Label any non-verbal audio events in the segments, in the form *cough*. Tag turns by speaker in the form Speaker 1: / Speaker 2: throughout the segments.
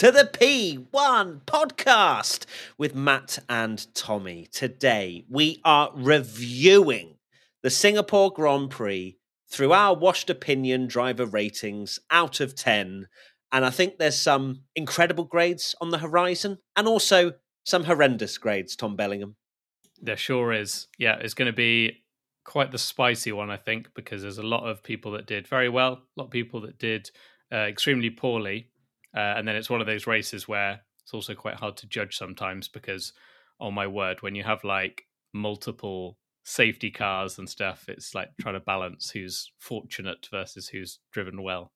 Speaker 1: to the P1 podcast with Matt and Tommy. Today, we are reviewing the Singapore Grand Prix through our washed opinion driver ratings out of 10. And I think there's some incredible grades on the horizon and also some horrendous grades, Tom Bellingham.
Speaker 2: There sure is. Yeah, it's going to be quite the spicy one, I think, because there's a lot of people that did very well, a lot of people that did uh, extremely poorly. Uh, and then it's one of those races where it's also quite hard to judge sometimes because, oh my word, when you have like multiple safety cars and stuff, it's like trying to balance who's fortunate versus who's driven well.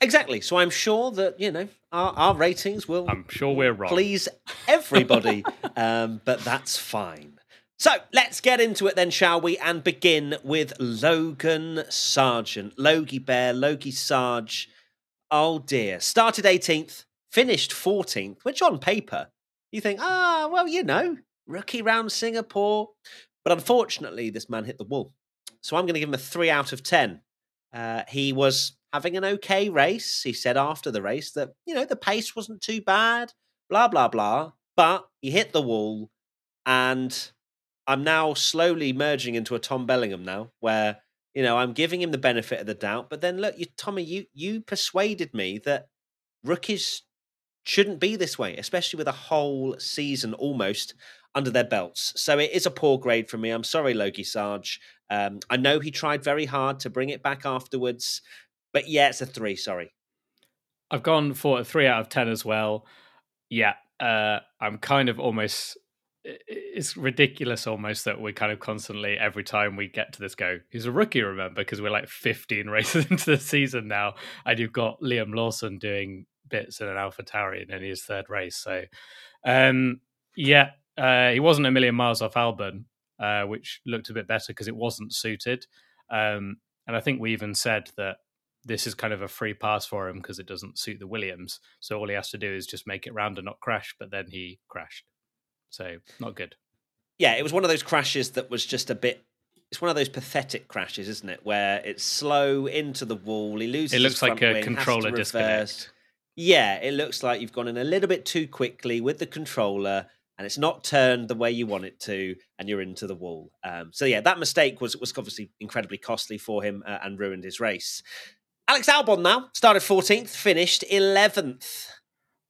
Speaker 1: Exactly. So I'm sure that, you know, our, our ratings will.
Speaker 2: I'm sure we're wrong.
Speaker 1: Please everybody. *laughs* um, but that's fine. So let's get into it then, shall we? And begin with Logan Sargeant. Logie Bear, Logie Sarge Oh dear. Started 18th, finished 14th, which on paper, you think, ah, well, you know, rookie round Singapore. But unfortunately, this man hit the wall. So I'm going to give him a three out of 10. Uh, he was having an okay race. He said after the race that, you know, the pace wasn't too bad, blah, blah, blah. But he hit the wall. And I'm now slowly merging into a Tom Bellingham now, where you know, I'm giving him the benefit of the doubt. But then look, you, Tommy, you you persuaded me that rookies shouldn't be this way, especially with a whole season almost under their belts. So it is a poor grade for me. I'm sorry, Logie Sarge. Um, I know he tried very hard to bring it back afterwards, but yeah, it's a three. Sorry.
Speaker 2: I've gone for a three out of ten as well. Yeah, uh, I'm kind of almost it's ridiculous almost that we kind of constantly every time we get to this go he's a rookie remember? Because we're like 15 *laughs* races into the season now and you've got liam lawson doing bits in an alpha tauri in his third race so um yeah uh, he wasn't a million miles off albon uh, which looked a bit better because it wasn't suited um and i think we even said that this is kind of a free pass for him because it doesn't suit the williams so all he has to do is just make it round and not crash but then he crashed so not good.
Speaker 1: Yeah, it was one of those crashes that was just a bit. It's one of those pathetic crashes, isn't it? Where it's slow into the wall. He loses.
Speaker 2: It looks like
Speaker 1: a
Speaker 2: wing, controller disconnect.
Speaker 1: Yeah, it looks like you've gone in a little bit too quickly with the controller, and it's not turned the way you want it to, and you're into the wall. Um, so yeah, that mistake was was obviously incredibly costly for him uh, and ruined his race. Alex Albon now started 14th, finished 11th.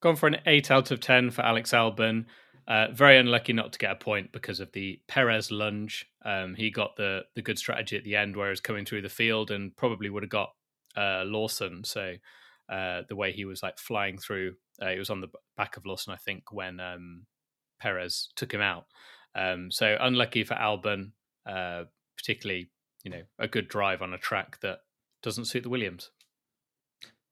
Speaker 2: Gone for an eight out of ten for Alex Albon. Uh, very unlucky not to get a point because of the Perez lunge. Um, he got the the good strategy at the end, where he was coming through the field and probably would have got uh, Lawson. So uh, the way he was like flying through, uh, he was on the back of Lawson, I think, when um, Perez took him out. Um, so unlucky for Albon, uh, particularly you know a good drive on a track that doesn't suit the Williams.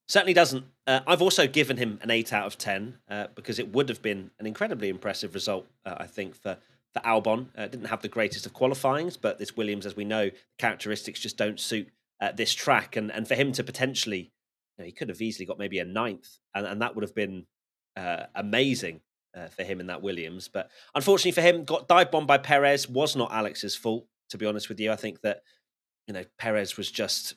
Speaker 1: Certainly doesn't. Uh, I've also given him an eight out of ten uh, because it would have been an incredibly impressive result, uh, I think, for for Albon. Uh, didn't have the greatest of qualifyings, but this Williams, as we know, characteristics just don't suit uh, this track, and and for him to potentially, you know, he could have easily got maybe a ninth, and, and that would have been uh, amazing for him in that Williams. But unfortunately for him, got dive bombed by Perez. Was not Alex's fault, to be honest with you. I think that you know Perez was just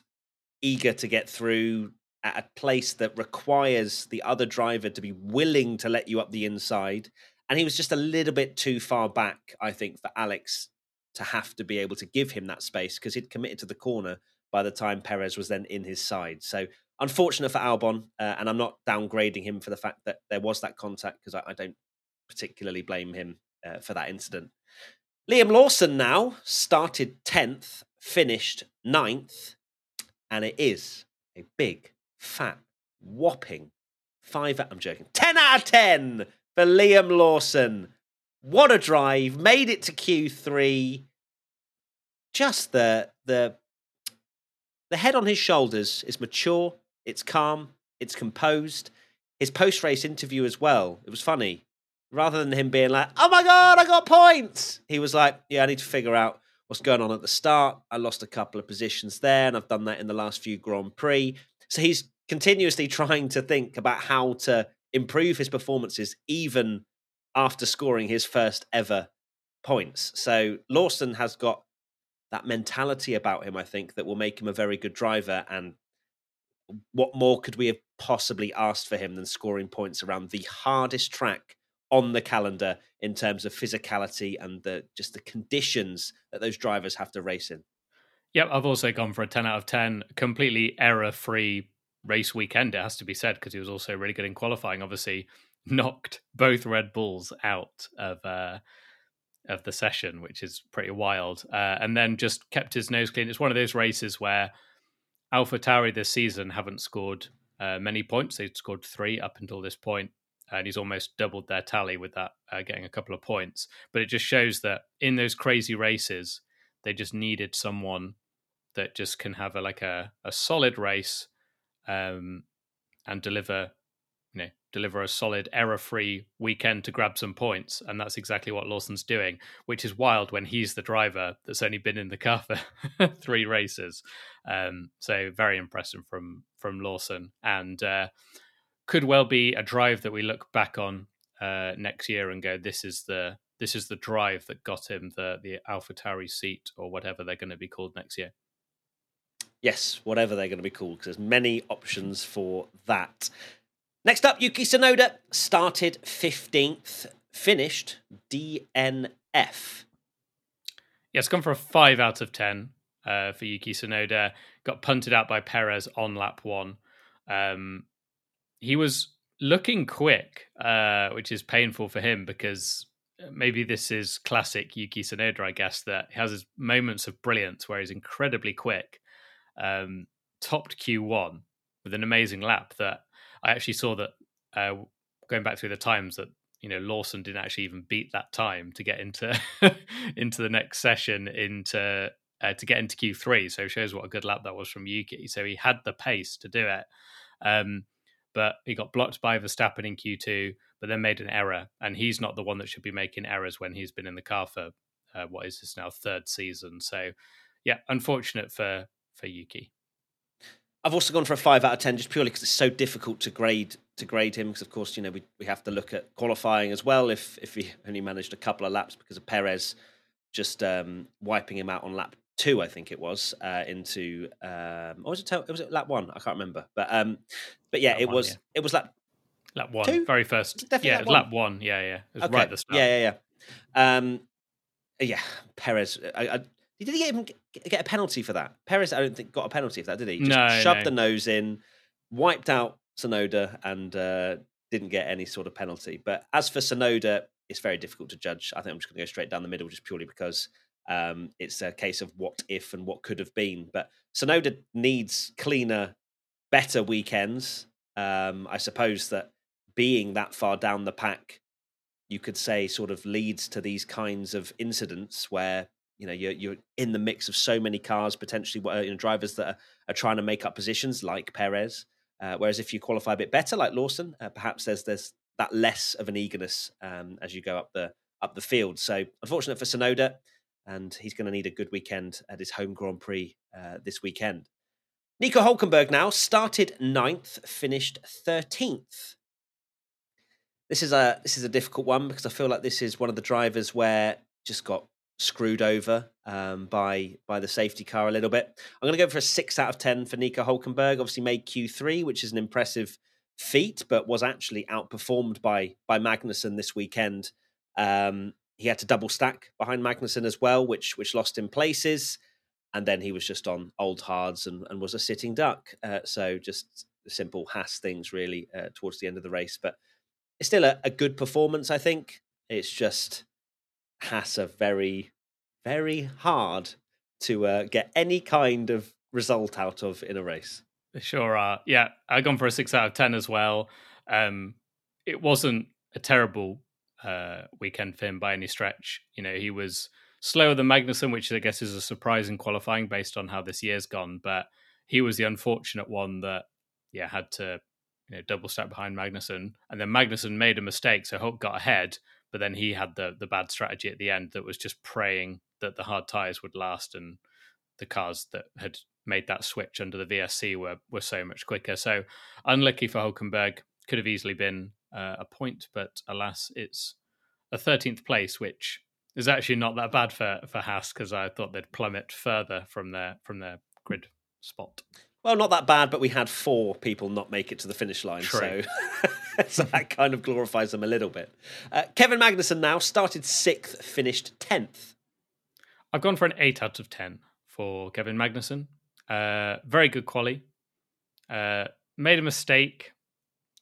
Speaker 1: eager to get through at a place that requires the other driver to be willing to let you up the inside. And he was just a little bit too far back, I think, for Alex to have to be able to give him that space because he'd committed to the corner by the time Perez was then in his side. So unfortunate for Albon, uh, and I'm not downgrading him for the fact that there was that contact because I, I, don't particularly blame him uh, for that incident. Liam Lawson now started 10th, finished 9th, and it is a big fat, whopping five. I'm joking. Ten out of ten for Liam Lawson. What a drive! Made it to Q3. Just the the the head on his shoulders is mature. It's calm. It's composed. His post race interview as well. It was funny. Rather than him being like, "Oh my god, I got points," he was like, "Yeah, I need to figure out what's going on at the start. I lost a couple of positions there, and I've done that in the last few Grand Prix." So he's continuously trying to think about how to improve his performances, even after scoring his first ever points. So Lawson has got that mentality about him, I think, that will make him a very good driver. And what more could we have possibly asked for him than scoring points around the hardest track on the calendar in terms of physicality and the just the conditions that those drivers have to race in?
Speaker 2: Yep, I've also gone for a 10 out of 10, completely error free race weekend, it has to be said, because he was also really good in qualifying. Obviously, *laughs* knocked both Red Bulls out of uh, of the session, which is pretty wild. Uh, and then just kept his nose clean. It's one of those races where Alpha Tauri this season haven't scored uh, many points. They've scored three up until this point, and he's almost doubled their tally with that, uh, getting a couple of points. But it just shows that in those crazy races, they just needed someone that just can have a like a, a solid race um, and deliver you know deliver a solid error free weekend to grab some points and that's exactly what Lawson's doing which is wild when he's the driver that's only been in the car for *laughs* three races. Um, so very impressive from from Lawson and uh, could well be a drive that we look back on uh, next year and go this is the this is the drive that got him the the AlphaTauri seat or whatever they're going to be called next year
Speaker 1: Yes, whatever they're going to be called, because there's many options for that. Next up, Yuki Tsunoda started 15th, finished DNF. Yeah,
Speaker 2: it's gone for a 5 out of 10 uh, for Yuki Tsunoda. Got punted out by Perez on lap one. Um, he was looking quick, uh, which is painful for him because maybe this is classic Yuki Tsunoda, I guess, that he has his moments of brilliance where he's incredibly quick um, topped Q1 with an amazing lap that I actually saw that uh, going back through the times that you know Lawson didn't actually even beat that time to get into *laughs* into the next session into uh, to get into Q3. So it shows what a good lap that was from Yuki. So he had the pace to do it. Um, but he got blocked by Verstappen in Q2, but then made an error. And he's not the one that should be making errors when he's been in the car for uh, what is this now third season. So yeah, unfortunate for for Yuki.
Speaker 1: I've also gone for a five out of ten, just purely because it's so difficult to grade to grade him. Because of course, you know we, we have to look at qualifying as well. If if he *laughs* only managed a couple of laps because of Perez just um, wiping him out on lap two, I think it was uh, into um, or was it was it lap one? I can't remember, but um, but yeah, lap it one, was yeah. it was lap
Speaker 2: lap one, two? very first, yeah, lap one. lap one, yeah, yeah, it was okay. right at the start,
Speaker 1: yeah, yeah, yeah. Um, yeah, Perez. I, I, did he even get a penalty for that? Perez, I don't think got a penalty for that, did he? Just
Speaker 2: no,
Speaker 1: shoved
Speaker 2: no.
Speaker 1: the nose in, wiped out Tsunoda, and uh, didn't get any sort of penalty. But as for Tsunoda, it's very difficult to judge. I think I'm just going to go straight down the middle, just purely because um, it's a case of what if and what could have been. But Tsunoda needs cleaner, better weekends. Um, I suppose that being that far down the pack, you could say, sort of leads to these kinds of incidents where you know you're you're in the mix of so many cars potentially you know, drivers that are, are trying to make up positions like Perez. Uh, whereas if you qualify a bit better like Lawson, uh, perhaps there's there's that less of an eagerness um, as you go up the up the field. So unfortunate for Tsunoda, and he's going to need a good weekend at his home Grand Prix uh, this weekend. Nico Hulkenberg now started ninth, finished thirteenth. This is a this is a difficult one because I feel like this is one of the drivers where just got screwed over um, by by the safety car a little bit. I'm going to go for a six out of ten for Nico Hulkenberg. Obviously made Q3, which is an impressive feat, but was actually outperformed by by Magnussen this weekend. Um, he had to double stack behind Magnussen as well, which which lost him places. And then he was just on old hards and, and was a sitting duck. Uh, so just simple Haas things really uh, towards the end of the race. But it's still a, a good performance, I think. It's just Haas are very, very hard to uh, get any kind of result out of in a race.
Speaker 2: They sure are. Yeah, I've gone for a six out of ten as well. Um, it wasn't a terrible uh, weekend for him by any stretch. You know, he was slower than Magnussen, which I guess is a surprise in qualifying based on how this year's gone. But he was the unfortunate one that, yeah, had to you know, double step behind Magnussen, and then Magnussen made a mistake, so Hulk got ahead, but then he had the the bad strategy at the end that was just praying that the hard tires would last and the cars that had made that switch under the VSC were were so much quicker. So unlucky for Hulkenberg, could have easily been uh, a point, but alas, it's a 13th place, which is actually not that bad for for Haas because I thought they'd plummet further from their from their grid spot.
Speaker 1: Well, not that bad, but we had four people not make it to the finish line,
Speaker 2: True.
Speaker 1: so *laughs* so that kind of glorifies them a little bit. Uh, Kevin Magnussen now started sixth, finished tenth.
Speaker 2: I've gone for an eight out of ten for Kevin Magnussen. Uh, very good quali. Uh, made a mistake.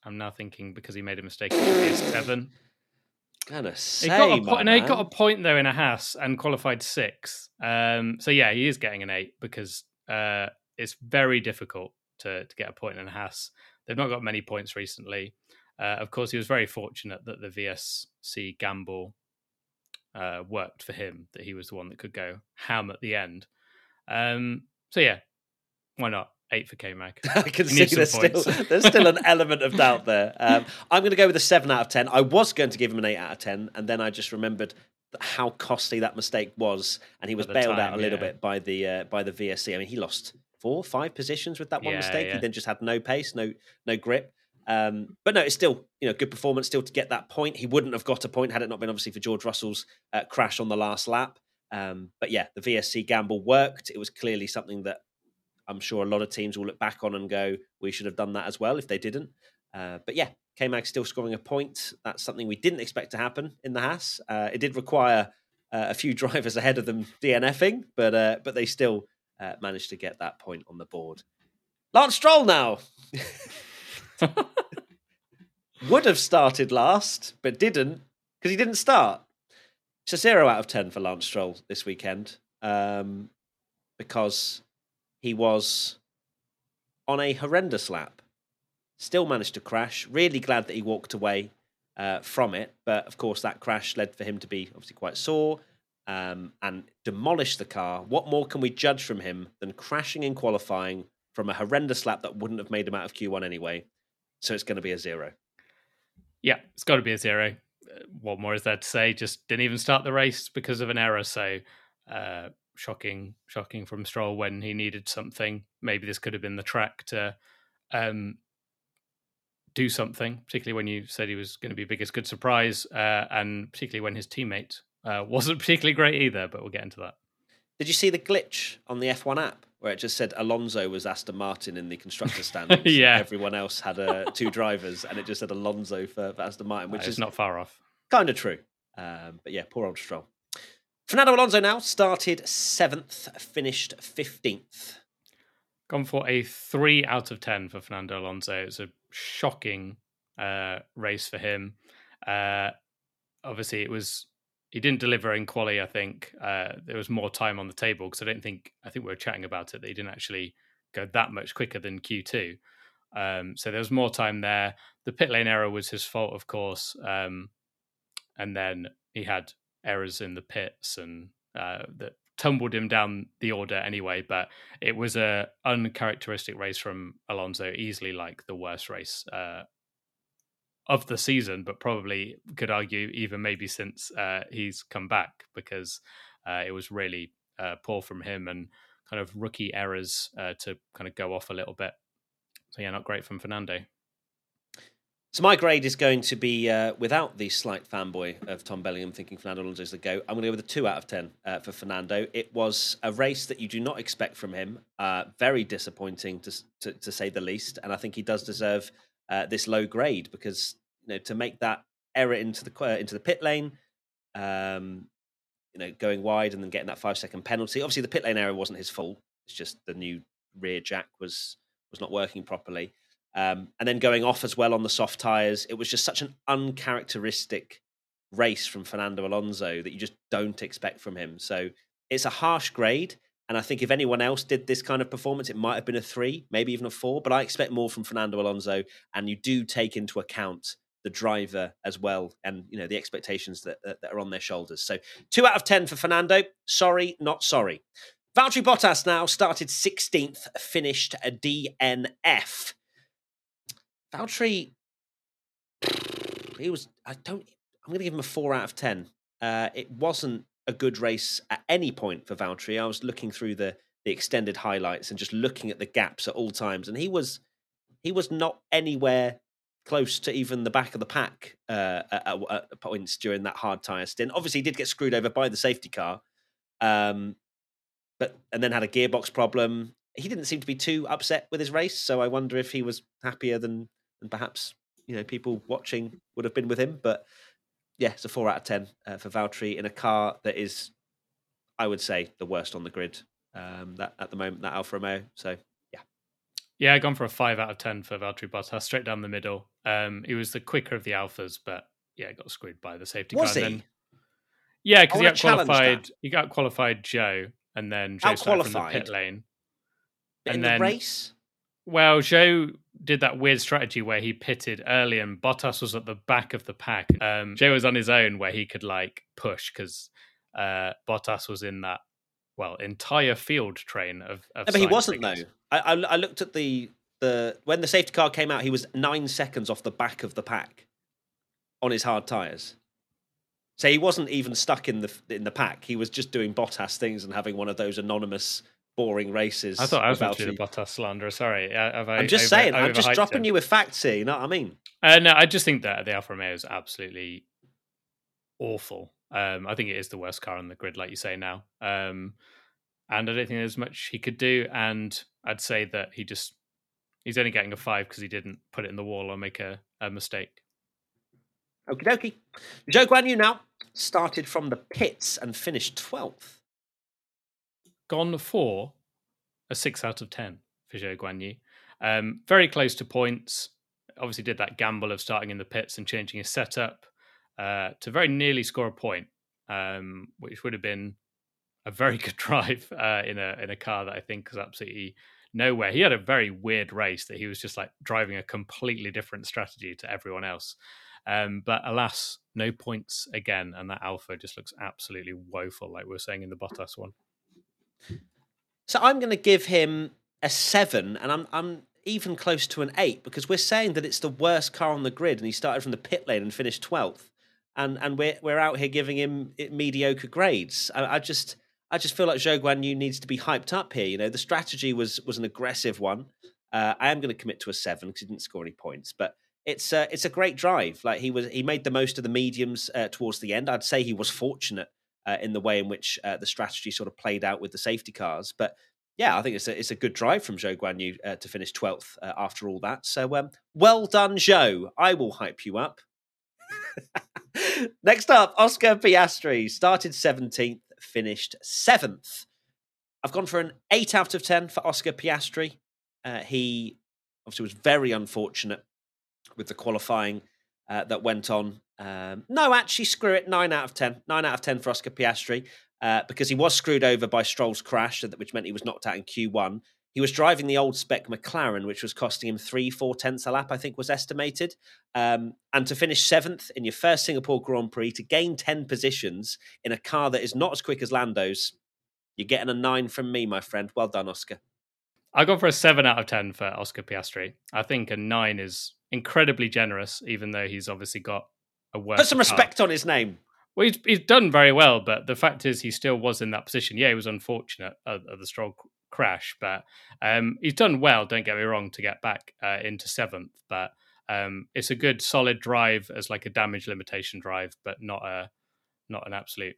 Speaker 2: I'm now thinking because he made a mistake, it could be a seven. *laughs*
Speaker 1: Gonna
Speaker 2: He
Speaker 1: say,
Speaker 2: got, a
Speaker 1: my
Speaker 2: point, no, he got a point though in a house and qualified sixth. Um, so yeah, he is getting an eight because uh, it's very difficult to to get a point in a Haas. They've not got many points recently. Uh, of course, he was very fortunate that the VSC gamble uh, worked for him. That he was the one that could go ham at the end. Um, so yeah, why not eight for K Mag? *laughs*
Speaker 1: I can see there's still there's still an *laughs* element of doubt there. Um, I'm going to go with a seven out of ten. I was going to give him an eight out of ten, and then I just remembered how costly that mistake was, and he was bailed out a little
Speaker 2: yeah.
Speaker 1: bit by the uh, by the VSC. I mean, he lost four, five positions with that one
Speaker 2: Yeah,
Speaker 1: mistake.
Speaker 2: yeah.
Speaker 1: He then just had no pace, no no grip. Um, but no, it's still you know good performance still to get that point. He wouldn't have got a point had it not been obviously for George Russell's uh, crash on the last lap. Um, but yeah, the VSC gamble worked. It was clearly something that I'm sure a lot of teams will look back on and go, we should have done that as well if they didn't. Uh, but yeah, K Mag still scoring a point. That's something we didn't expect to happen in the Haas. Uh, it did require uh, a few *laughs* drivers ahead of them DNFing, but uh, but they still uh, managed to get that point on the board. Lance Stroll now *laughs* would have started last, but didn't because he didn't start. It's a zero out of ten for Lance Stroll this weekend um, because he was on a horrendous lap. Still managed to crash. Really glad that he walked away uh, from it, but of course that crash led for him to be obviously quite sore um, and demolish the car. What more can we judge from him than crashing in qualifying from a horrendous lap that wouldn't have made him out of Q1 anyway? So it's going to be a zero.
Speaker 2: Yeah, it's got to be a zero. Uh, What more is there to say? Just didn't even start the race because of an error. So uh, shocking, shocking from Stroll when he needed something. Maybe this could have been the track to um, do something, particularly when you said he was going to be biggest good surprise, uh, and particularly when his teammate uh, wasn't particularly great either. But we'll get into that.
Speaker 1: Did you see the glitch on the F1 app where it just said Alonso was Aston Martin in the constructor standings? *laughs*
Speaker 2: Yeah.
Speaker 1: Everyone else had uh, two drivers, and it just said Alonso for, for Aston Martin, which is
Speaker 2: is not far off.
Speaker 1: kind of true. Um, but yeah, poor old Stroll. Fernando Alonso now started seventh, finished 15th.
Speaker 2: Gone for a three out of ten for Fernando Alonso. It's a shocking uh, race for him. Uh, obviously, it was he didn't deliver in quali. I think uh, there was more time on the table because I don't think I think we were chatting about it that he didn't actually go that much quicker than Q two. Um, so there was more time there. The pit lane error was his fault, of course, um, and then he had errors in the pits and uh, that tumbled him down the order anyway. But it was a uncharacteristic race from Alonso, easily like the worst race uh, of the season, but probably could argue even maybe since uh, he's come back because uh, it was really uh, poor from him and kind of rookie errors uh, to kind of go off a little bit. So yeah, not great from Fernando.
Speaker 1: So my grade is going to be uh, without the slight fanboy of Tom Bellingham thinking Fernando Alonso is the go. I'm going to go with a two out of ten uh, for Fernando. It was a race that you do not expect from him. Very disappointing to, to to say the least, and I think he does deserve uh, this low grade because you know to make that error into the uh, into the pit lane, um, you know going wide and then getting that five second penalty. Obviously, the pit lane error wasn't his fault. It's just the new rear jack was was not working properly um, and then going off as well on the soft tires. It was just such an uncharacteristic race from Fernando Alonso that you just don't expect from him. So it's a harsh grade. And I think if anyone else did this kind of performance, it might have been a three, maybe even a four. But I expect more from Fernando Alonso. And you do take into account the driver as well, and you know the expectations that, that are on their shoulders. So two out of ten for Fernando. Sorry, not sorry. Valtteri Bottas now started 16th, finished a DNF. Valtteri, he was. I don't. I'm going to give him a four out of ten. Uh, it wasn't a good race at any point for Valtteri. I was looking through the the extended highlights and just looking at the gaps at all times, and he was he was not anywhere close to even the back of the pack uh, at, at, points during that hard tire stint. Obviously, he did get screwed over by the safety car, um, but and then had a gearbox problem. He didn't seem to be too upset with his race, so I wonder if he was happier than than perhaps you know people watching would have been with him. But yeah, it's a four out of ten uh, for Valtteri in a car that is, I would say, the worst on the grid. Um, that at the moment, that Alfa Romeo. So yeah,
Speaker 2: yeah, I gone for a five out of ten for Valtteri Bottas, straight down the middle. Um, he was the quicker of the alphas, but yeah, it got screwed by the safety
Speaker 1: was
Speaker 2: car.
Speaker 1: He?
Speaker 2: Then, yeah, because he got qualified. He got qualified Zhou, and then Zhou started from the pit lane.
Speaker 1: In and the then, race,
Speaker 2: well, Zhou did that weird strategy where he pitted early and Bottas was at the back of the pack. Um, Zhou was on his own where he could like push because uh, Bottas was in that well entire field train of. of
Speaker 1: no, but he wasn't though. I, I, I looked at the the when the safety car came out, he was nine seconds off the back of the pack on his hard tires. So he wasn't even stuck in the in the pack. He was just doing Bottas things and having one of those anonymous boring races.
Speaker 2: I thought I was about to Bottas slander. Sorry,
Speaker 1: I, I'm just over, saying. I'm just dropping him. you with facts here. You know what I mean?
Speaker 2: Uh, no, I just think that the Alfa Romeo is absolutely awful. Um, I think it is the worst car on the grid, like you say now. Um, and I don't think there's much he could do. And I'd say that he just he's only getting a five because he didn't put it in the wall or make a, a mistake.
Speaker 1: Okie dokie. Zhou Guan Yu now started from the pits and finished 12th
Speaker 2: gone for a six out of ten for Zhou Guanyu. Um, very close to points. Obviously, did that gamble of starting in the pits and changing his setup uh, to very nearly score a point, um, which would have been a very *laughs* good drive uh, in a in a car that I think is absolutely nowhere. He had a very weird race that he was just like driving a completely different strategy to everyone else. Um, but alas, no points again, and that Alfa just looks absolutely woeful, like we were saying in the Bottas one.
Speaker 1: So I'm going to give him a seven, and I'm I'm even close to an eight because we're saying that it's the worst car on the grid, and he started from the pit lane and finished twelfth, and and we're we're out here giving him mediocre grades. I, I just I just feel like Zhou Guan Yu needs to be hyped up here. You know, the strategy was was an aggressive one. Uh, I am going to commit to a seven because he didn't score any points, but it's uh, it's a great drive. Like he was, he made the most of the mediums uh, towards the end. I'd say he was fortunate uh, in the way in which uh, the strategy sort of played out with the safety cars. But yeah, I think it's a, it's a good drive from Zhou Guan Yu uh, to finish 12th uh, after all that. So um, well done, Zhou. I will hype you up. *laughs* Next up, Oscar Piastri started 17th, finished 7th. I've gone for an 8 out of 10 for Oscar Piastri. Uh, he obviously was very unfortunate with the qualifying uh, that went on um, no, actually, screw it. Nine out of ten. Nine out of ten for Oscar Piastri uh, because he was screwed over by Stroll's crash, which meant he was knocked out in Q1. He was driving the old spec McLaren, which was costing him three, four tenths a lap, I think was estimated. Um, and to finish seventh in your first Singapore Grand Prix, to gain 10 positions in a car that is not as quick as Lando's, you're getting a nine from me, my friend. Well done, Oscar.
Speaker 2: I go for a seven out of 10 for Oscar Piastri. I think a nine is incredibly generous, even though he's obviously got a worse.
Speaker 1: Put some respect on his name.
Speaker 2: Well, he's, he's done very well, but the fact is, he still was in that position. Yeah, he was unfortunate at, at the Stroll crash, but um, he's done well. Don't get me wrong to get back uh, into seventh, but um, it's a good solid drive as like a damage limitation drive, but not a not an absolute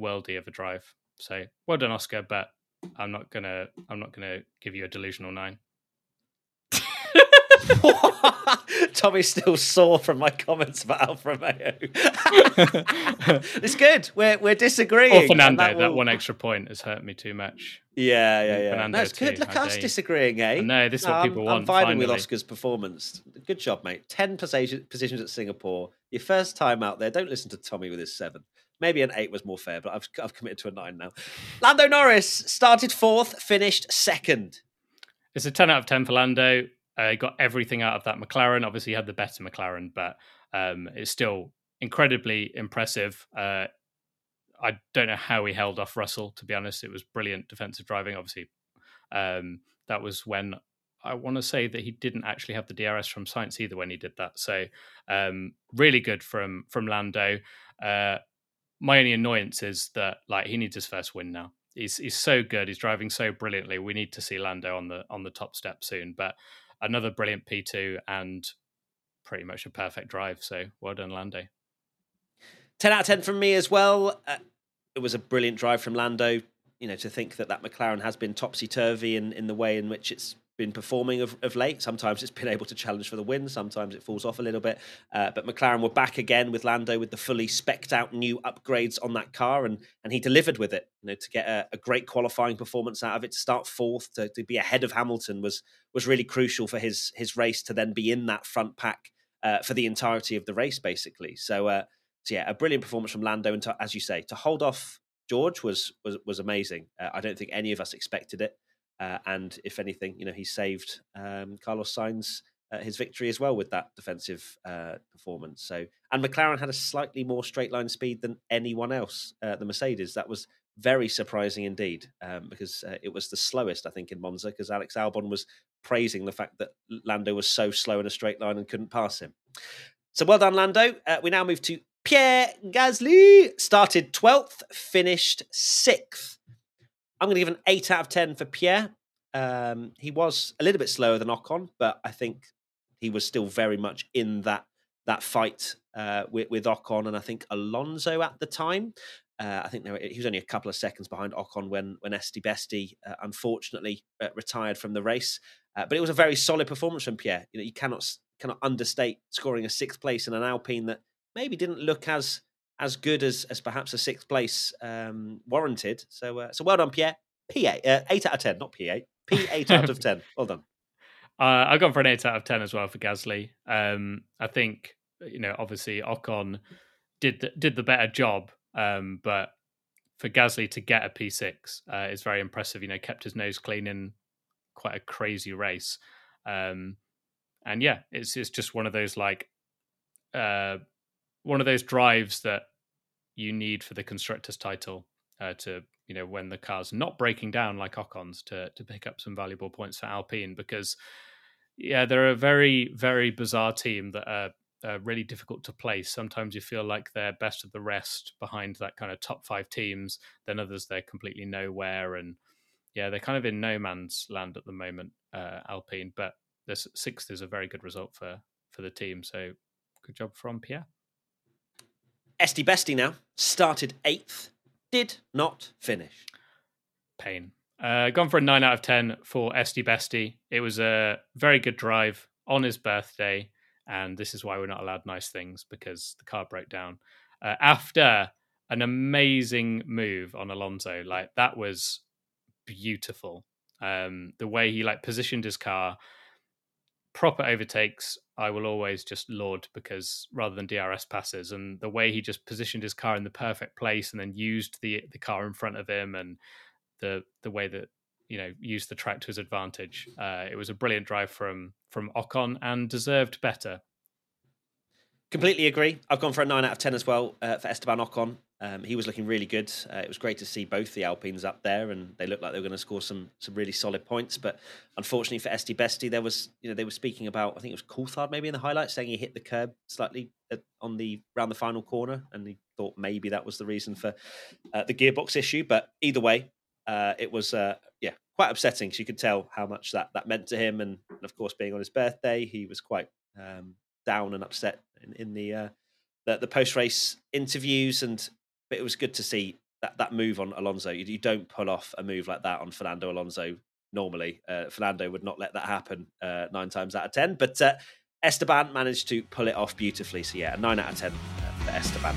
Speaker 2: worldy of a drive. So well done, Oscar. But I'm not gonna I'm not gonna give you a delusional nine. *laughs*
Speaker 1: Tommy's still sore from my comments about Alfa Romeo. *laughs* it's good. We're we're disagreeing.
Speaker 2: Or Fernando, that, will... that, one extra point has hurt me too much.
Speaker 1: Yeah, yeah, yeah. Fernando no, it's good. Too, Look us disagreeing, eh?
Speaker 2: No, this is what people
Speaker 1: I'm,
Speaker 2: want.
Speaker 1: I'm vibing finally. with Oscar's performance. Good job, mate. Ten positions at Singapore. Your first time out there. Don't listen to Tommy with his seven. Maybe an eight was more fair, but I've I've committed to a nine now. Lando Norris started fourth, finished second.
Speaker 2: It's a ten out of ten for Lando. Uh, got everything out of that McLaren. Obviously, had the better McLaren, but um, it's still incredibly impressive. Uh, I don't know how he held off Russell. To be honest, it was brilliant defensive driving. Obviously, um, that was when I want to say that he didn't actually have the DRS from Sainz either when he did that. So um, really good from from Lando. Uh, my only annoyance is that like he needs his first win now. He's he's so good. He's driving so brilliantly. We need to see Lando on the on the top step soon. But another brilliant P two and pretty much a perfect drive. So well done, Lando.
Speaker 1: 10 out of 10 from me as well. Uh, it was a brilliant drive from Lando. You know, to think that that McLaren has been topsy turvy in, in the way in which it's been performing of, of late. Sometimes it's been able to challenge for the win. Sometimes it falls off a little bit. Uh, but McLaren were back again with Lando with the fully specced out new upgrades on that car, and and he delivered with it. You know, to get a, a great qualifying performance out of it, to start fourth, to, to be ahead of Hamilton was was really crucial for his his race to then be in that front pack uh, for the entirety of the race, basically. So. Uh, so yeah, a brilliant performance from Lando, and to, as you say, to hold off George was was was amazing. Uh, I don't think any of us expected it, uh, and if anything, you know, he saved um, Carlos Sainz uh, his victory as well with that defensive uh, performance. So, and McLaren had a slightly more straight line speed than anyone else. Uh, the Mercedes that was very surprising indeed, um, because uh, it was the slowest I think in Monza. Because Alex Albon was praising the fact that Lando was so slow in a straight line and couldn't pass him. So well done, Lando. we now move to Pierre Gasly started 12th, finished 6th. I'm going to give an 8 out of 10 for Pierre. Um, he was a little bit slower than Ocon, but I think he was still very much in that that fight uh, with, with Ocon and I think Alonso at the time. Uh, I think were, he was only a couple of seconds behind Ocon when when Esteban uh, unfortunately uh, retired from the race. Uh, but it was a very solid performance from Pierre. You know, you cannot cannot understate scoring a sixth place in an Alpine that maybe didn't look as as good as as perhaps a sixth place um, warranted. So uh, so well done, Pierre. P eight, uh, eight out of ten, not P eight. P eight out of ten. Well done. *laughs*
Speaker 2: Uh, I've gone for an eight out of ten as well for Gasly. Um, I think you know, obviously Ocon did the, did the better job, um, but for Gasly to get a P six uh, is very impressive. You know, kept his nose clean in quite a crazy race, um, and yeah, it's it's just one of those like uh, one of those drives that you need for the constructors title uh, to you know when the car's not breaking down like Ocon's to to pick up some valuable points for Alpine because yeah they're a very very bizarre team that are really difficult to place. Sometimes you feel like they're best of the rest behind that kind of top five teams. Then others they're completely nowhere, and yeah, they're kind of in no man's land at the moment. Uh, Alpine, but this sixth is a very good result for for the team. So good job from Pierre.
Speaker 1: Esti Besti now started eighth, did not finish.
Speaker 2: Pain. Uh, gone for a nine out of ten for Esti Besti. It was a very good drive on his birthday, and this is why we're not allowed nice things because the car broke down uh, after an amazing move on Alonso. Like that was beautiful. Um, the way he like positioned his car, proper overtakes I will always just laud because rather than DRS passes and the way he just positioned his car in the perfect place and then used the the car in front of him and the the way that you know used the track to his advantage. Uh, it was a brilliant drive from from Ocon and deserved better.
Speaker 1: Completely agree. I've gone for a nine out of ten as well uh, for Esteban Ocon. Um, he was looking really good. Uh, it was great to see both the Alpines up there, and they looked like they were going to score some some really solid points. But unfortunately for Esti Besti, there was you know they were speaking about I think it was Coulthard maybe in the highlights saying he hit the curb slightly on the around the final corner, and he thought maybe that was the reason for uh, the gearbox issue. But either way, uh, it was uh, yeah quite upsetting. So you could tell how much that that meant to him, and, and of course being on his birthday, he was quite um, down and upset in, in the, uh, the, the post race interviews, and but it was good to see that that move on Alonso. You, you don't pull off a move like that on Fernando Alonso normally. Uh, Fernando would not let that happen uh, nine times out of ten, but uh, Esteban managed to pull it off beautifully. So yeah, a nine out of ten uh, for Esteban.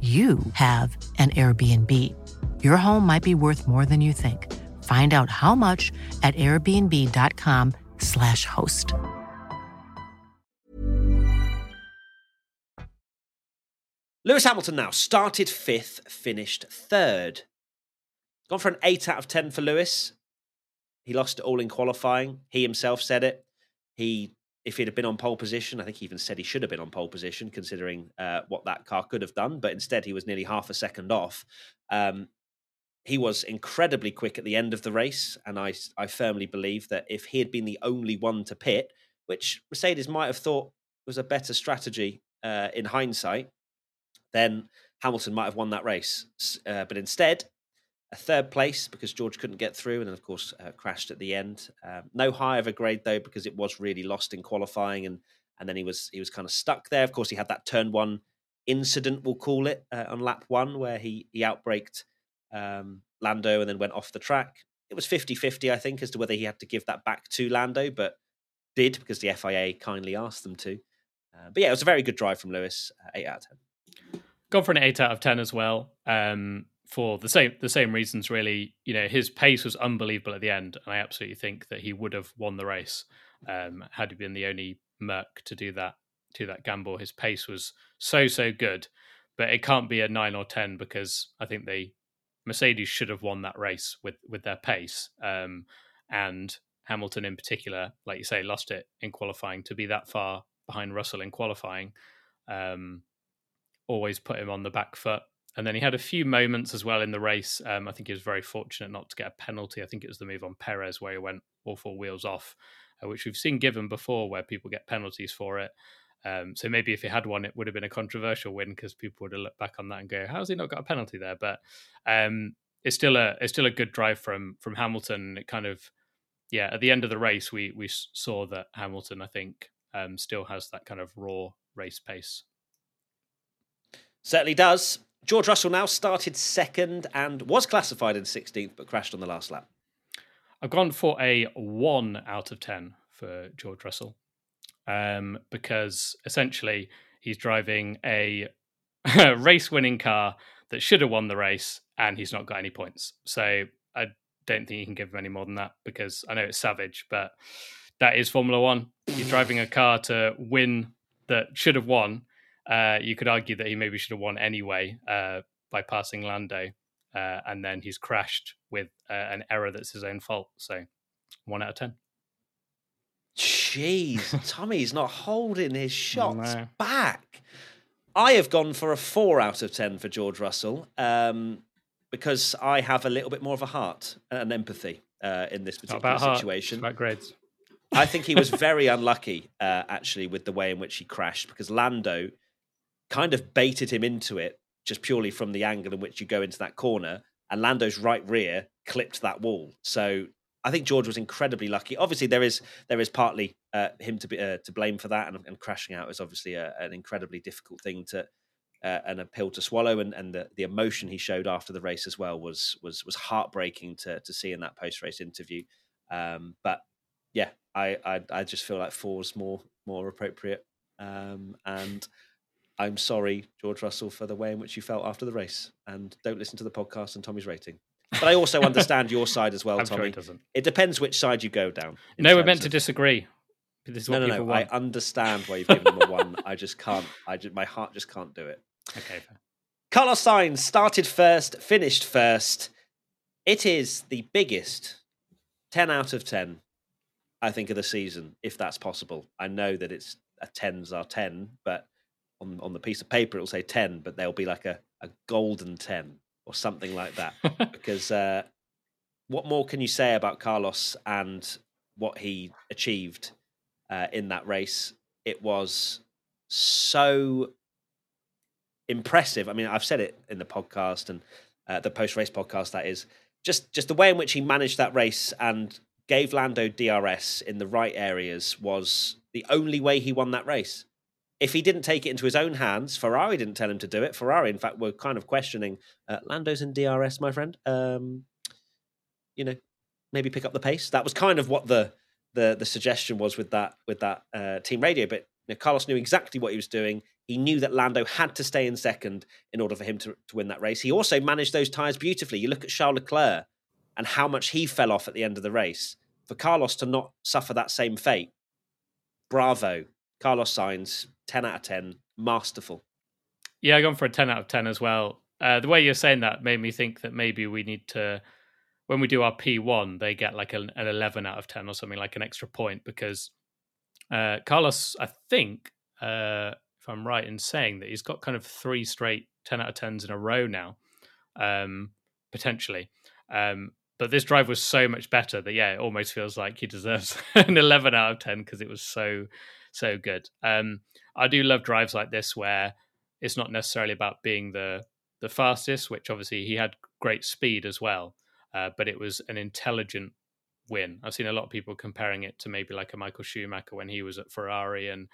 Speaker 3: you have an Airbnb. Your home might be worth more than you think. Find out how much at airbnb.com/slash host.
Speaker 1: Lewis Hamilton now started fifth, finished third. Gone for an 8 out of 10 for Lewis. He lost it all in qualifying. He himself said it. He if he'd have been on pole position, I think he even said he should have been on pole position, considering uh, what that car could have done. But instead, he was nearly half a second off. Um, he was incredibly quick at the end of the race, and I, I firmly believe that if he had been the only one to pit, which Mercedes might have thought was a better strategy uh, in hindsight, then Hamilton might have won that race. Uh, but instead, a third place because George couldn't get through, and then of course uh, crashed at the end. Um, no high of a grade though because it was really lost in qualifying, and and then he was he was kind of stuck there. Of course, he had that turn one incident, we'll call it, uh, on lap one where he he outbraked um, Lando and then went off the track. It was 50-50, I think, as to whether he had to give that back to Lando, but did because the FIA kindly asked them to. Uh, but yeah, it was a very good drive from Lewis, uh, eight out of ten.
Speaker 2: Gone for an eight out of ten as well. Um, for the same the same reasons really. You know his pace was unbelievable at the end and i absolutely think that he would have won the race um, had he been the only merc to do that to that gamble. His pace was so so good but it can't be a 9 or 10 because i think they mercedes should have won that race with with their pace um, and hamilton in particular like you say lost it in qualifying to be that far behind russell in qualifying um, always put him on the back foot and then he had a few moments as well in the race. Um, I think he was very fortunate not to get a penalty. I think it was the move on Perez where he went all four wheels off, uh, which we've seen given before where people get penalties for it. Um, so maybe if he had one, it would have been a controversial win because people would have looked back on that and go, "How's he not got a penalty there?" But um, it's still a it's still a good drive from from Hamilton. It kind of yeah, at the end of the race, we we saw that Hamilton, I think, um, still has that kind of raw race pace.
Speaker 1: Certainly does. George Russell now started second and was classified in 16th, but crashed on the last lap.
Speaker 2: I've gone for a one out of 10 for George Russell um, because essentially he's driving a *laughs* race winning car that should have won the race and he's not got any points. So I don't think you can give him any more than that because I know it's savage, but that is Formula One. He's driving a car to win that should have won uh, you could argue that he maybe should have won anyway uh, by passing Lando, uh, and then he's crashed with uh, an error that's his own fault. So, one out of ten.
Speaker 1: Jeez, *laughs* Tommy's not holding his shots no. back. I have gone for a four out of ten for George Russell um, because I have a little bit more of a heart and empathy uh, in this particular situation.
Speaker 2: Heart, about grades.
Speaker 1: I think he was very *laughs* unlucky, uh, actually, with the way in which he crashed because Lando kind of baited him into it just purely from the angle in which you go into that corner. And Lando's right rear clipped that wall. So I think George was incredibly lucky. Obviously, there is there is partly uh, him to be uh, to blame for that, and, and crashing out is obviously a, an incredibly difficult thing to uh, and a pill to swallow. And, and the, the emotion he showed after the race as well was was was heartbreaking to to see in that post race interview. Um, but yeah, I, I, I just feel like four's more more appropriate. Um, and I'm sorry, George Russell, for the way in which you felt after the race, and don't listen to the podcast and Tommy's rating. But I also *laughs* understand your side as well,
Speaker 2: I'm
Speaker 1: Tommy.
Speaker 2: Sure it, doesn't.
Speaker 1: it depends which side you go down.
Speaker 2: No, we're meant of... to disagree.
Speaker 1: no, no, no. Want. I understand why you've given them a one. I just can't. I just, my heart just can't do it.
Speaker 2: Okay. Fair.
Speaker 1: Carlos Sainz started first, finished first. It is the biggest ten out of ten, I think, of the season, if that's possible. I know that it's a tens are ten, but on, on the piece of paper it'll say 10 but there'll be like a, a golden 10 or something like that *laughs* because uh, what more can you say about carlos and what he achieved uh, in that race it was so impressive i mean i've said it in the podcast and uh, the post race podcast. That is just just the way in which he managed that race and gave Lando DRS in the right areas was the only way he won that race. If he didn't take it into his own hands, Ferrari didn't tell him to do it. Ferrari, in fact, were kind of questioning uh, Lando's in DRS, my friend. Um, you know, maybe pick up the pace. That was kind of what the the the suggestion was with that with that uh, team radio. But you know, Carlos knew exactly what he was doing. He knew that Lando had to stay in second in order for him to, to win that race. He also managed those tyres beautifully. You look at Charles Leclerc and how much he fell off at the end of the race. For Carlos to not suffer that same fate, bravo. Carlos Sainz, 10 out of 10, masterful.
Speaker 2: Yeah, I've gone for a 10 out of 10 as well. Uh, the way you're saying that made me think that maybe we need to, when we do our P1, they get like an, an 11 out of 10 or something, like an extra point, because uh, Carlos, I think, uh, if I'm right in saying that he's got kind of three straight 10 out of 10s in a row now, um, potentially. Um, but this drive was so much better that yeah, it almost feels like he deserves *laughs* an 11 out of 10 because it was so so good. Um, I do love drives like this where it's not necessarily about being the the fastest, which obviously he had great speed as well, uh, but it was an intelligent win. I've seen a lot of people comparing it to maybe like a Michael Schumacher when he was at Ferrari, and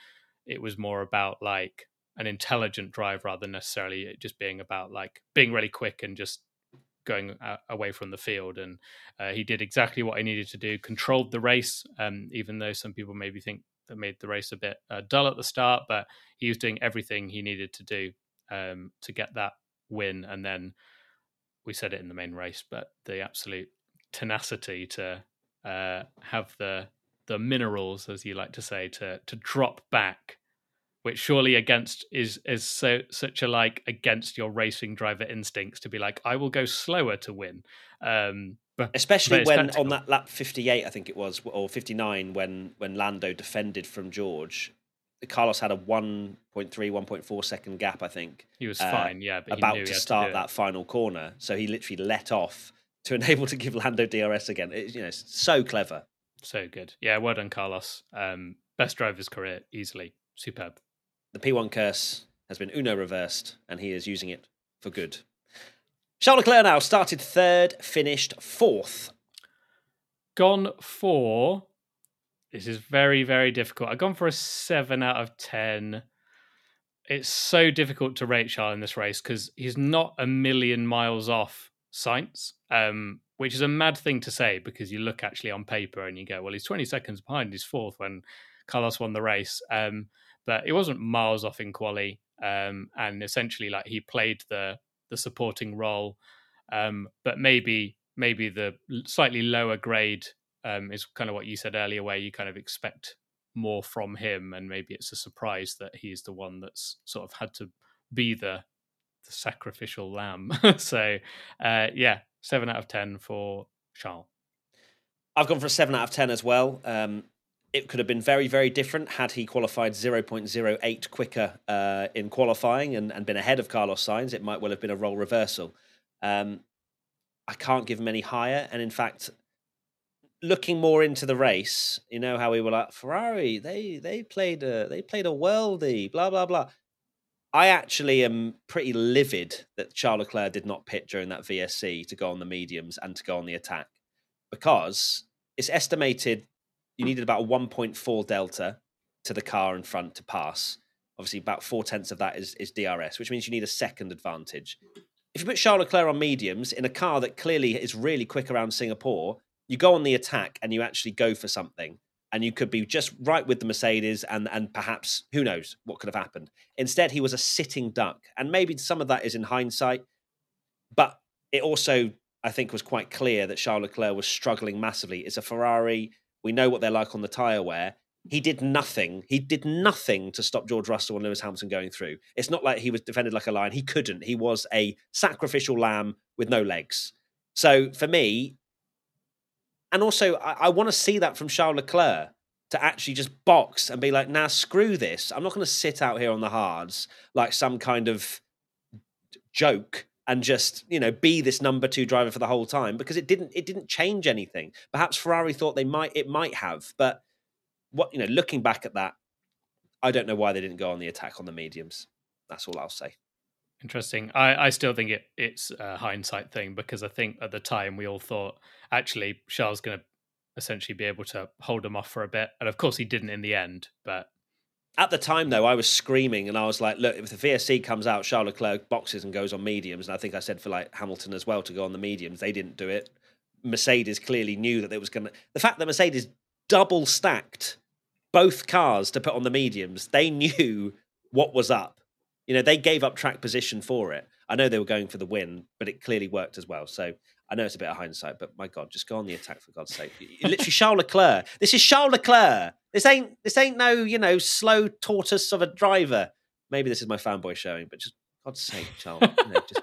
Speaker 2: it was more about like an intelligent drive rather than necessarily just being about like being really quick and just going away from the field. And uh, he did exactly what he needed to do, controlled the race, um, even though some people maybe think that made the race a bit uh, dull at the start, but he was doing everything he needed to do um, to get that win. And then we said it in the main race, but the absolute tenacity to uh, have the the minerals, as you like to say, to to drop back which surely against is is so such a like against your racing driver instincts to be like I will go slower to win. Um, but,
Speaker 1: especially
Speaker 2: but
Speaker 1: when on that lap 58 I think it was or 59 when when Lando defended from George Carlos had a 1.3 1.4 second gap I think
Speaker 2: he was
Speaker 1: uh,
Speaker 2: fine yeah but
Speaker 1: about
Speaker 2: to
Speaker 1: start
Speaker 2: to
Speaker 1: that final corner. So he literally let off to *laughs* enable to give Lando DRS again. It, you know so clever.
Speaker 2: So good. Yeah well done Carlos. Um, best driver's career easily. Superb
Speaker 1: the P1 curse has been Uno reversed, and he is using it for good. Charles Leclerc now started third, finished fourth.
Speaker 2: Gone for. This is very, very difficult. I've gone for a seven out of 10. It's so difficult to rate Charles in this race because he's not a million miles off Sainz, um, which is a mad thing to say because you look actually on paper and you go, well, he's 20 seconds behind, he's fourth when Carlos won the race. Um, but it wasn't miles off in quali. Um, and essentially, like he played the the supporting role, um, but maybe maybe the slightly lower grade um, is kind of what you said earlier, where you kind of expect more from him, and maybe it's a surprise that he's the one that's sort of had to be the the sacrificial lamb. *laughs* so, uh, yeah, seven out of ten for Charles.
Speaker 1: I've gone for a seven out of ten as well. Um, it could have been very, very different had he qualified 0.08 quicker uh, in qualifying and, and been ahead of Carlos Sainz. It might well have been a role reversal. Um, I can't give him any higher. And in fact, looking more into the race, you know how we were like Ferrari. They they played a they played a worldie. Blah blah blah. I actually am pretty livid that Charles Leclerc did not pit during that VSC to go on the mediums and to go on the attack because it's estimated you needed about a 1.4 delta to the car in front to pass. Obviously, about four tenths of that is, is DRS, which means you need a second advantage. If you put Charles Leclerc on mediums in a car that clearly is really quick around Singapore, you go on the attack and you actually go for something. And you could be just right with the Mercedes, and, and perhaps who knows what could have happened. Instead, he was a sitting duck. And maybe some of that is in hindsight, but it also, I think, was quite clear that Charles Leclerc was struggling massively. It's a Ferrari we know what they're like on the tyre wear. He did nothing. He did nothing to stop George Russell and Lewis Hamilton going through. It's not like he was defended like a lion. He couldn't. He was a sacrificial lamb with no legs. So for me, and also I, I want to see that from Charles Leclerc to actually just box and be like, now nah, screw this. I'm not going to sit out here on the hards like some kind of joke and just you know be this number two driver for the whole time because it didn't it didn't change anything. Perhaps Ferrari thought they might it might have, but what you know, looking back at that, I don't know why they didn't go on the attack on the mediums. That's all I'll say.
Speaker 2: Interesting. I, I still think it it's a hindsight thing because I think at the time we all thought actually Charles going to essentially be able to hold him off for a bit, and of course he didn't in the end. But
Speaker 1: at the time, though, I was screaming and I was like, look, if the VSC comes out, Charles Leclerc boxes and goes on mediums, and I think I said for like Hamilton as well to go on the mediums, they didn't do it. Mercedes clearly knew that it was going to. The fact that Mercedes double stacked both cars to put on the mediums, they knew what was up. You know, they gave up track position for it. I know they were going for the win, but it clearly worked as well. So I know it's a bit of hindsight, but my God, just go on the attack for God's sake. Literally, Charles Leclerc. This is Charles Leclerc. This ain't this ain't no you know slow tortoise of a driver. Maybe this is my fanboy showing, but just God's sake, Charles. You know, just,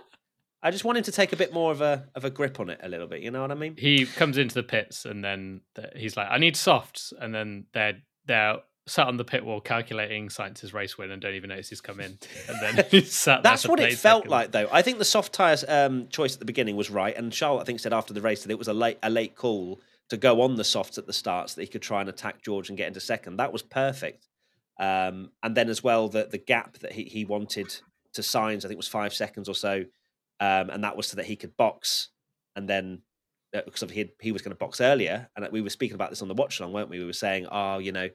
Speaker 1: I just want him to take a bit more of a of a grip on it a little bit. You know what I mean?
Speaker 2: He comes into the pits and then he's like, "I need softs," and then they're they're sat on the pit wall calculating Sainz's race win and don't even notice he's come in. And then *laughs* *laughs* sat
Speaker 1: That's what it felt
Speaker 2: seconds.
Speaker 1: like, though. I think the soft tyres um, choice at the beginning was right. And Charlotte, I think, said after the race that it was a late, a late call to go on the softs at the start so that he could try and attack George and get into second. That was perfect. Um, and then as well, the, the gap that he, he wanted to Sainz I think was five seconds or so. Um, and that was so that he could box and then because uh, he, he was going to box earlier, and we were speaking about this on the watch along, weren't we? We were saying, oh, you know,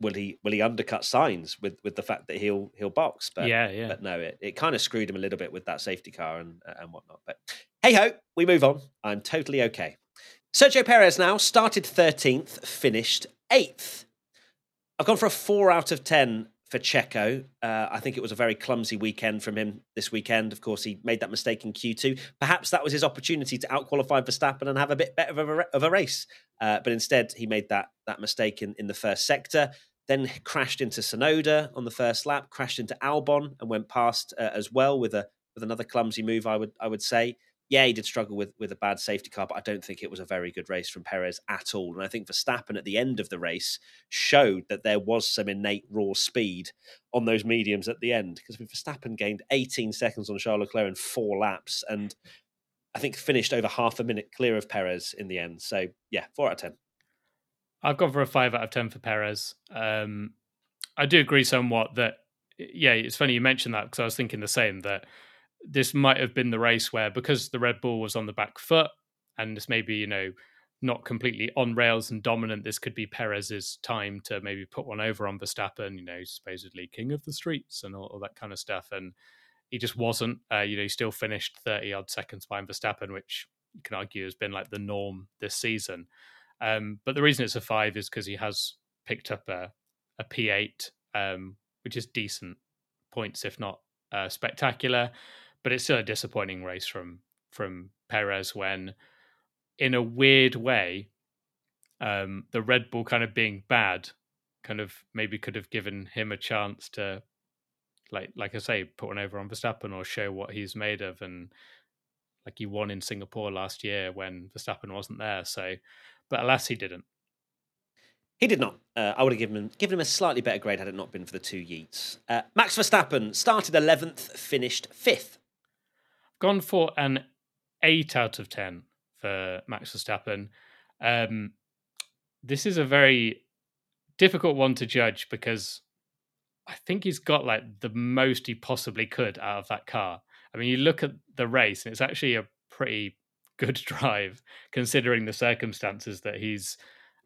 Speaker 1: will he will he undercut Sainz with with the fact that he'll he'll box? But
Speaker 2: yeah, yeah.
Speaker 1: But no, it, it kind of screwed him a little bit with that safety car and and whatnot. But hey ho, we move on. I'm totally okay. Sergio Perez now started 13th, finished 8th. I've gone for a 4 out of 10 for Checo. Uh, I think it was a very clumsy weekend from him this weekend. Of course, he made that mistake in Q2. Perhaps that was his opportunity to outqualify Verstappen and have a bit better of a, of a race. Uh, but instead, he made that that mistake in, in the first sector. Then crashed into Tsunoda on the first lap, crashed into Albon and went past uh, as well with a with another clumsy move. I would I would say yeah, he did struggle with with a bad safety car, but I don't think it was a very good race from Perez at all. And I think Verstappen at the end of the race showed that there was some innate raw speed on those mediums at the end. Because Verstappen gained 18 seconds on Charles Leclerc in four laps, and I think finished over half a minute clear of Perez in the end. So yeah, four out of ten.
Speaker 2: I've gone for a five out of ten for Perez. Um, I do agree somewhat that yeah, it's funny you mentioned that because I was thinking the same that this might have been the race where because the Red Bull was on the back foot and this maybe, you know, not completely on rails and dominant, this could be Perez's time to maybe put one over on Verstappen, you know, supposedly king of the streets and all, all that kind of stuff. And he just wasn't. Uh, you know, he still finished 30 odd seconds behind Verstappen, which you can argue has been like the norm this season. Um, but the reason it's a five is because he has picked up a, a P8, um, which is decent points, if not uh, spectacular but it's still a disappointing race from from Perez when, in a weird way, um, the Red Bull kind of being bad, kind of maybe could have given him a chance to, like like I say, put one over on Verstappen or show what he's made of, and like he won in Singapore last year when Verstappen wasn't there. So, but alas, he didn't.
Speaker 1: He did not. Uh, I would have given him given him a slightly better grade had it not been for the two Yeats. Uh, Max Verstappen started eleventh, finished fifth
Speaker 2: gone for an eight out of ten for Max Verstappen. Um, this is a very difficult one to judge because I think he's got like the most he possibly could out of that car. I mean, you look at the race, and it's actually a pretty good *laughs* drive considering the circumstances that he's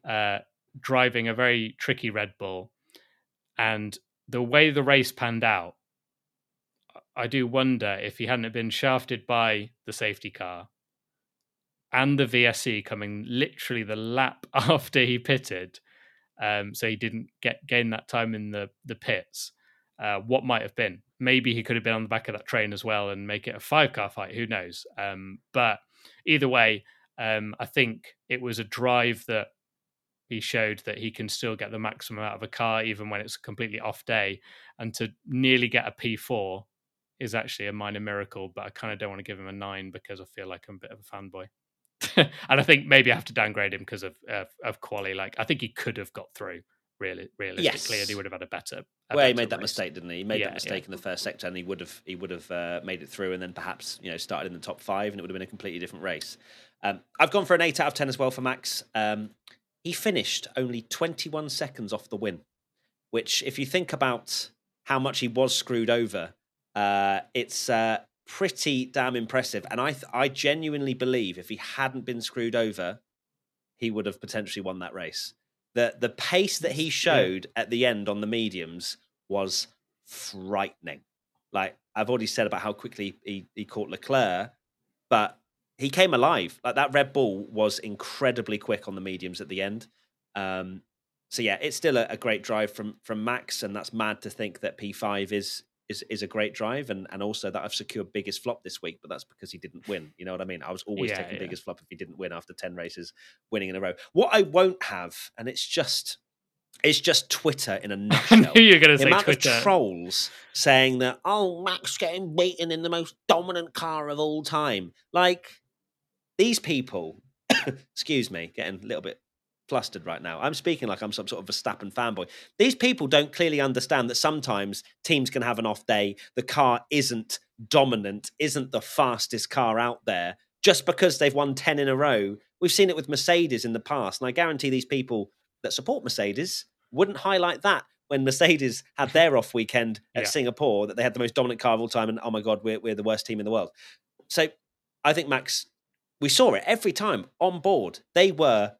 Speaker 2: uh, driving a very tricky Red Bull. And the way the race panned out, I do wonder if he hadn't been shafted by the safety car and the VSC coming literally the lap *laughs* after he pitted, um, so he didn't get gain that time in the the pits. Uh, what might have been? Maybe he could have been on the back of that train as well and make it a five car fight. Who knows? Um, but either way, um, I think it was a drive that he showed that he can still get the maximum out of a car even when it's a completely off day, and to nearly get a P four is actually a minor miracle, but I kind of don't want to give him a nine because I feel like I'm a bit of a fanboy. *laughs* and I think maybe I have to downgrade him because of uh, of quality. Like I think he could have got through really realistically, yes. and he would have had a better.
Speaker 1: A
Speaker 2: well,
Speaker 1: he made that race. mistake, didn't he? He made yeah, that mistake yeah. in the first sector, and he would have he would have uh, made it through, and then perhaps you know started in the top five, and it would have been a completely different race. Um, I've gone for an eight out of ten as well for Max. Um, he finished only 21 seconds off the win, which, if you think about how much he was screwed over Uh, it's uh, pretty damn impressive, and I th- I genuinely believe if he hadn't been screwed over, he would have potentially won that race. The the pace that he showed at the end on the mediums was frightening. Like I've already said about how quickly he, he caught Leclerc, but he came alive. Like that Red Bull was incredibly quick on the mediums at the end. Um, so yeah, it's still a, a, great drive from from Max, and that's mad to think that P5 is is is a great drive, and and also that I've secured biggest flop this week, but that's because he didn't win. You know what I mean? I was always yeah, taking yeah. biggest flop if he didn't win after ten races, winning in a row. What I won't have, and it's just it's just Twitter in a *laughs* nutshell.
Speaker 2: you're going to say
Speaker 1: amount
Speaker 2: Twitter.
Speaker 1: of trolls saying that, oh, Max getting beaten in the most dominant car of all time. Like these people, *coughs* excuse me, getting a little bit flustered right now. I'm speaking like I'm some sort of Verstappen fanboy. These people don't clearly understand that sometimes teams can have an off day. The car isn't dominant, isn't the fastest car out there just because they've won 10 in a row. We've seen it with Mercedes in the past. And I guarantee these people that support Mercedes wouldn't highlight that when Mercedes had *laughs* their off weekend at yeah. Singapore, that they had the most dominant car of all time, and oh my god, we're we're the worst team in the world. So I think Max, we saw it every time on board. They were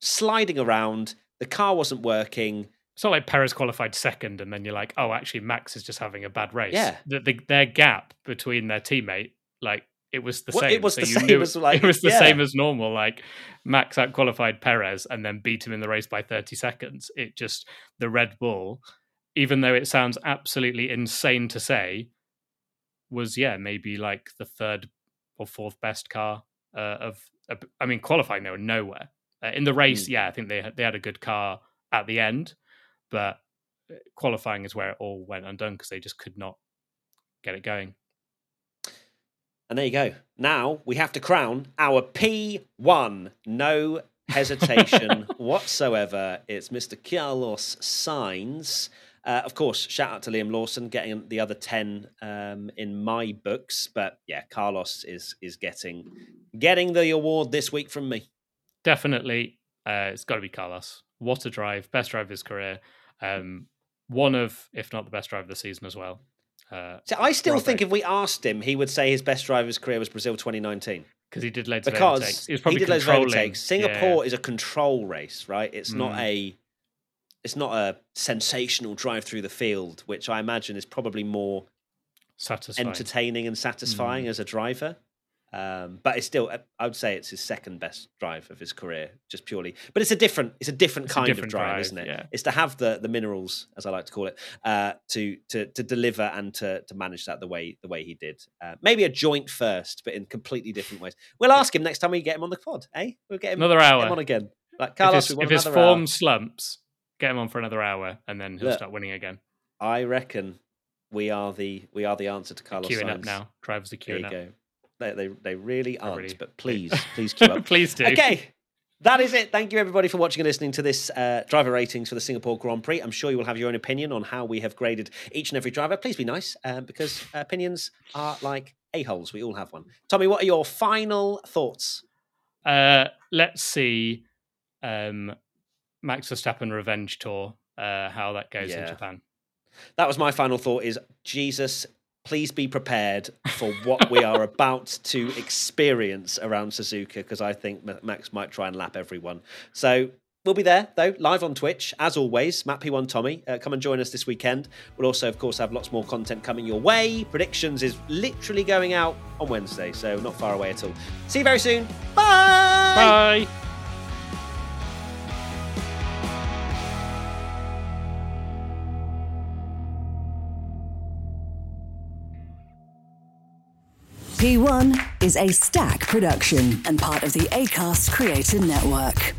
Speaker 1: sliding around. The car wasn't working.
Speaker 2: It's not like Perez qualified second, and then you're like, oh, actually, Max is just having a bad race.
Speaker 1: Yeah,
Speaker 2: the, the, their gap between their teammate, like it was the
Speaker 1: well,
Speaker 2: same.
Speaker 1: It was so the *laughs* same as like
Speaker 2: it was the
Speaker 1: yeah.
Speaker 2: same as normal. Like Max out qualified Perez and then beat him in the race by 30 seconds. It just the Red Bull, even though it sounds absolutely insane to say, was yeah maybe like the third or fourth best car uh, of. I mean, qualifying they were nowhere uh, in the race. Mm. Yeah, I think they had, they had a good car at the end, but uh, qualifying is where it all went undone because they just could not get it going.
Speaker 1: And there you go. Now we have to crown our P1. No hesitation *laughs* whatsoever. It's Mr. Carlos Sainz. Uh, of course, shout out to Liam Lawson getting the other 10 um, in my books. But yeah, Carlos is is getting getting the award this week from me.
Speaker 2: Definitely. Uh, it's got to be Carlos. What a drive. Best drive of his career. Um, one of, if not the best drive of the season as well.
Speaker 1: Uh, so I still think if we asked him, he would say his best drive of his career was Brazil 2019
Speaker 2: because he did loads
Speaker 1: because
Speaker 2: of overtakes.
Speaker 1: He, he did loads of overtakes. Singapore yeah. is a control race, right? It's mm. not a it's not a sensational drive through the field, which I imagine is probably more
Speaker 2: satisfying.
Speaker 1: entertaining and satisfying mm. as a driver. Um, but it's still, I would say it's his second best drive of his career, just purely. But it's a different, it's a different it's kind a different of drive, drive, isn't it?
Speaker 2: Yeah.
Speaker 1: It's to have the the minerals, as I like to call it, uh, to to to deliver and to to manage that the way the way he did. Uh, maybe a joint first, but in completely different ways. We'll ask him next time we get him on the pod. Eh? We'll get him
Speaker 2: another hour
Speaker 1: him on again. Like Carlos,
Speaker 2: if his, if his form hour. slumps, get him on for another hour, and then he'll Look, start winning again.
Speaker 1: I reckon we are the we are the answer to Carlos.
Speaker 2: Queuing up now. Drivers are queuing
Speaker 1: there you up. Go. They, they, they really aren't,
Speaker 2: really.
Speaker 1: but please, please queue up. *laughs*
Speaker 2: please do.
Speaker 1: Okay. That is it. Thank you, everybody, for watching and listening to this uh, driver ratings for the Singapore Grand Prix. I'm sure you will have your own opinion on how we have graded each and every driver. Please be nice, um, because opinions are like a-holes. We all have one. Tommy, what are your final thoughts?
Speaker 2: Uh, let's see um, Max Verstappen Revenge Tour, uh, how that goes yeah. in Japan.
Speaker 1: That was my final thought is, Jesus, please be prepared for what we are about to experience around Suzuka because I think Max might try and lap everyone. So we'll be there though, live on Twitch as always. Matt P1 Tommy, uh, come and join us this weekend. We'll also, of course, have lots more content coming your way. Predictions is literally going out on Wednesday, so not far away at all. See you very soon. Bye.
Speaker 2: Bye.
Speaker 4: P1 is a Stak production and part of the Acast Creator Network.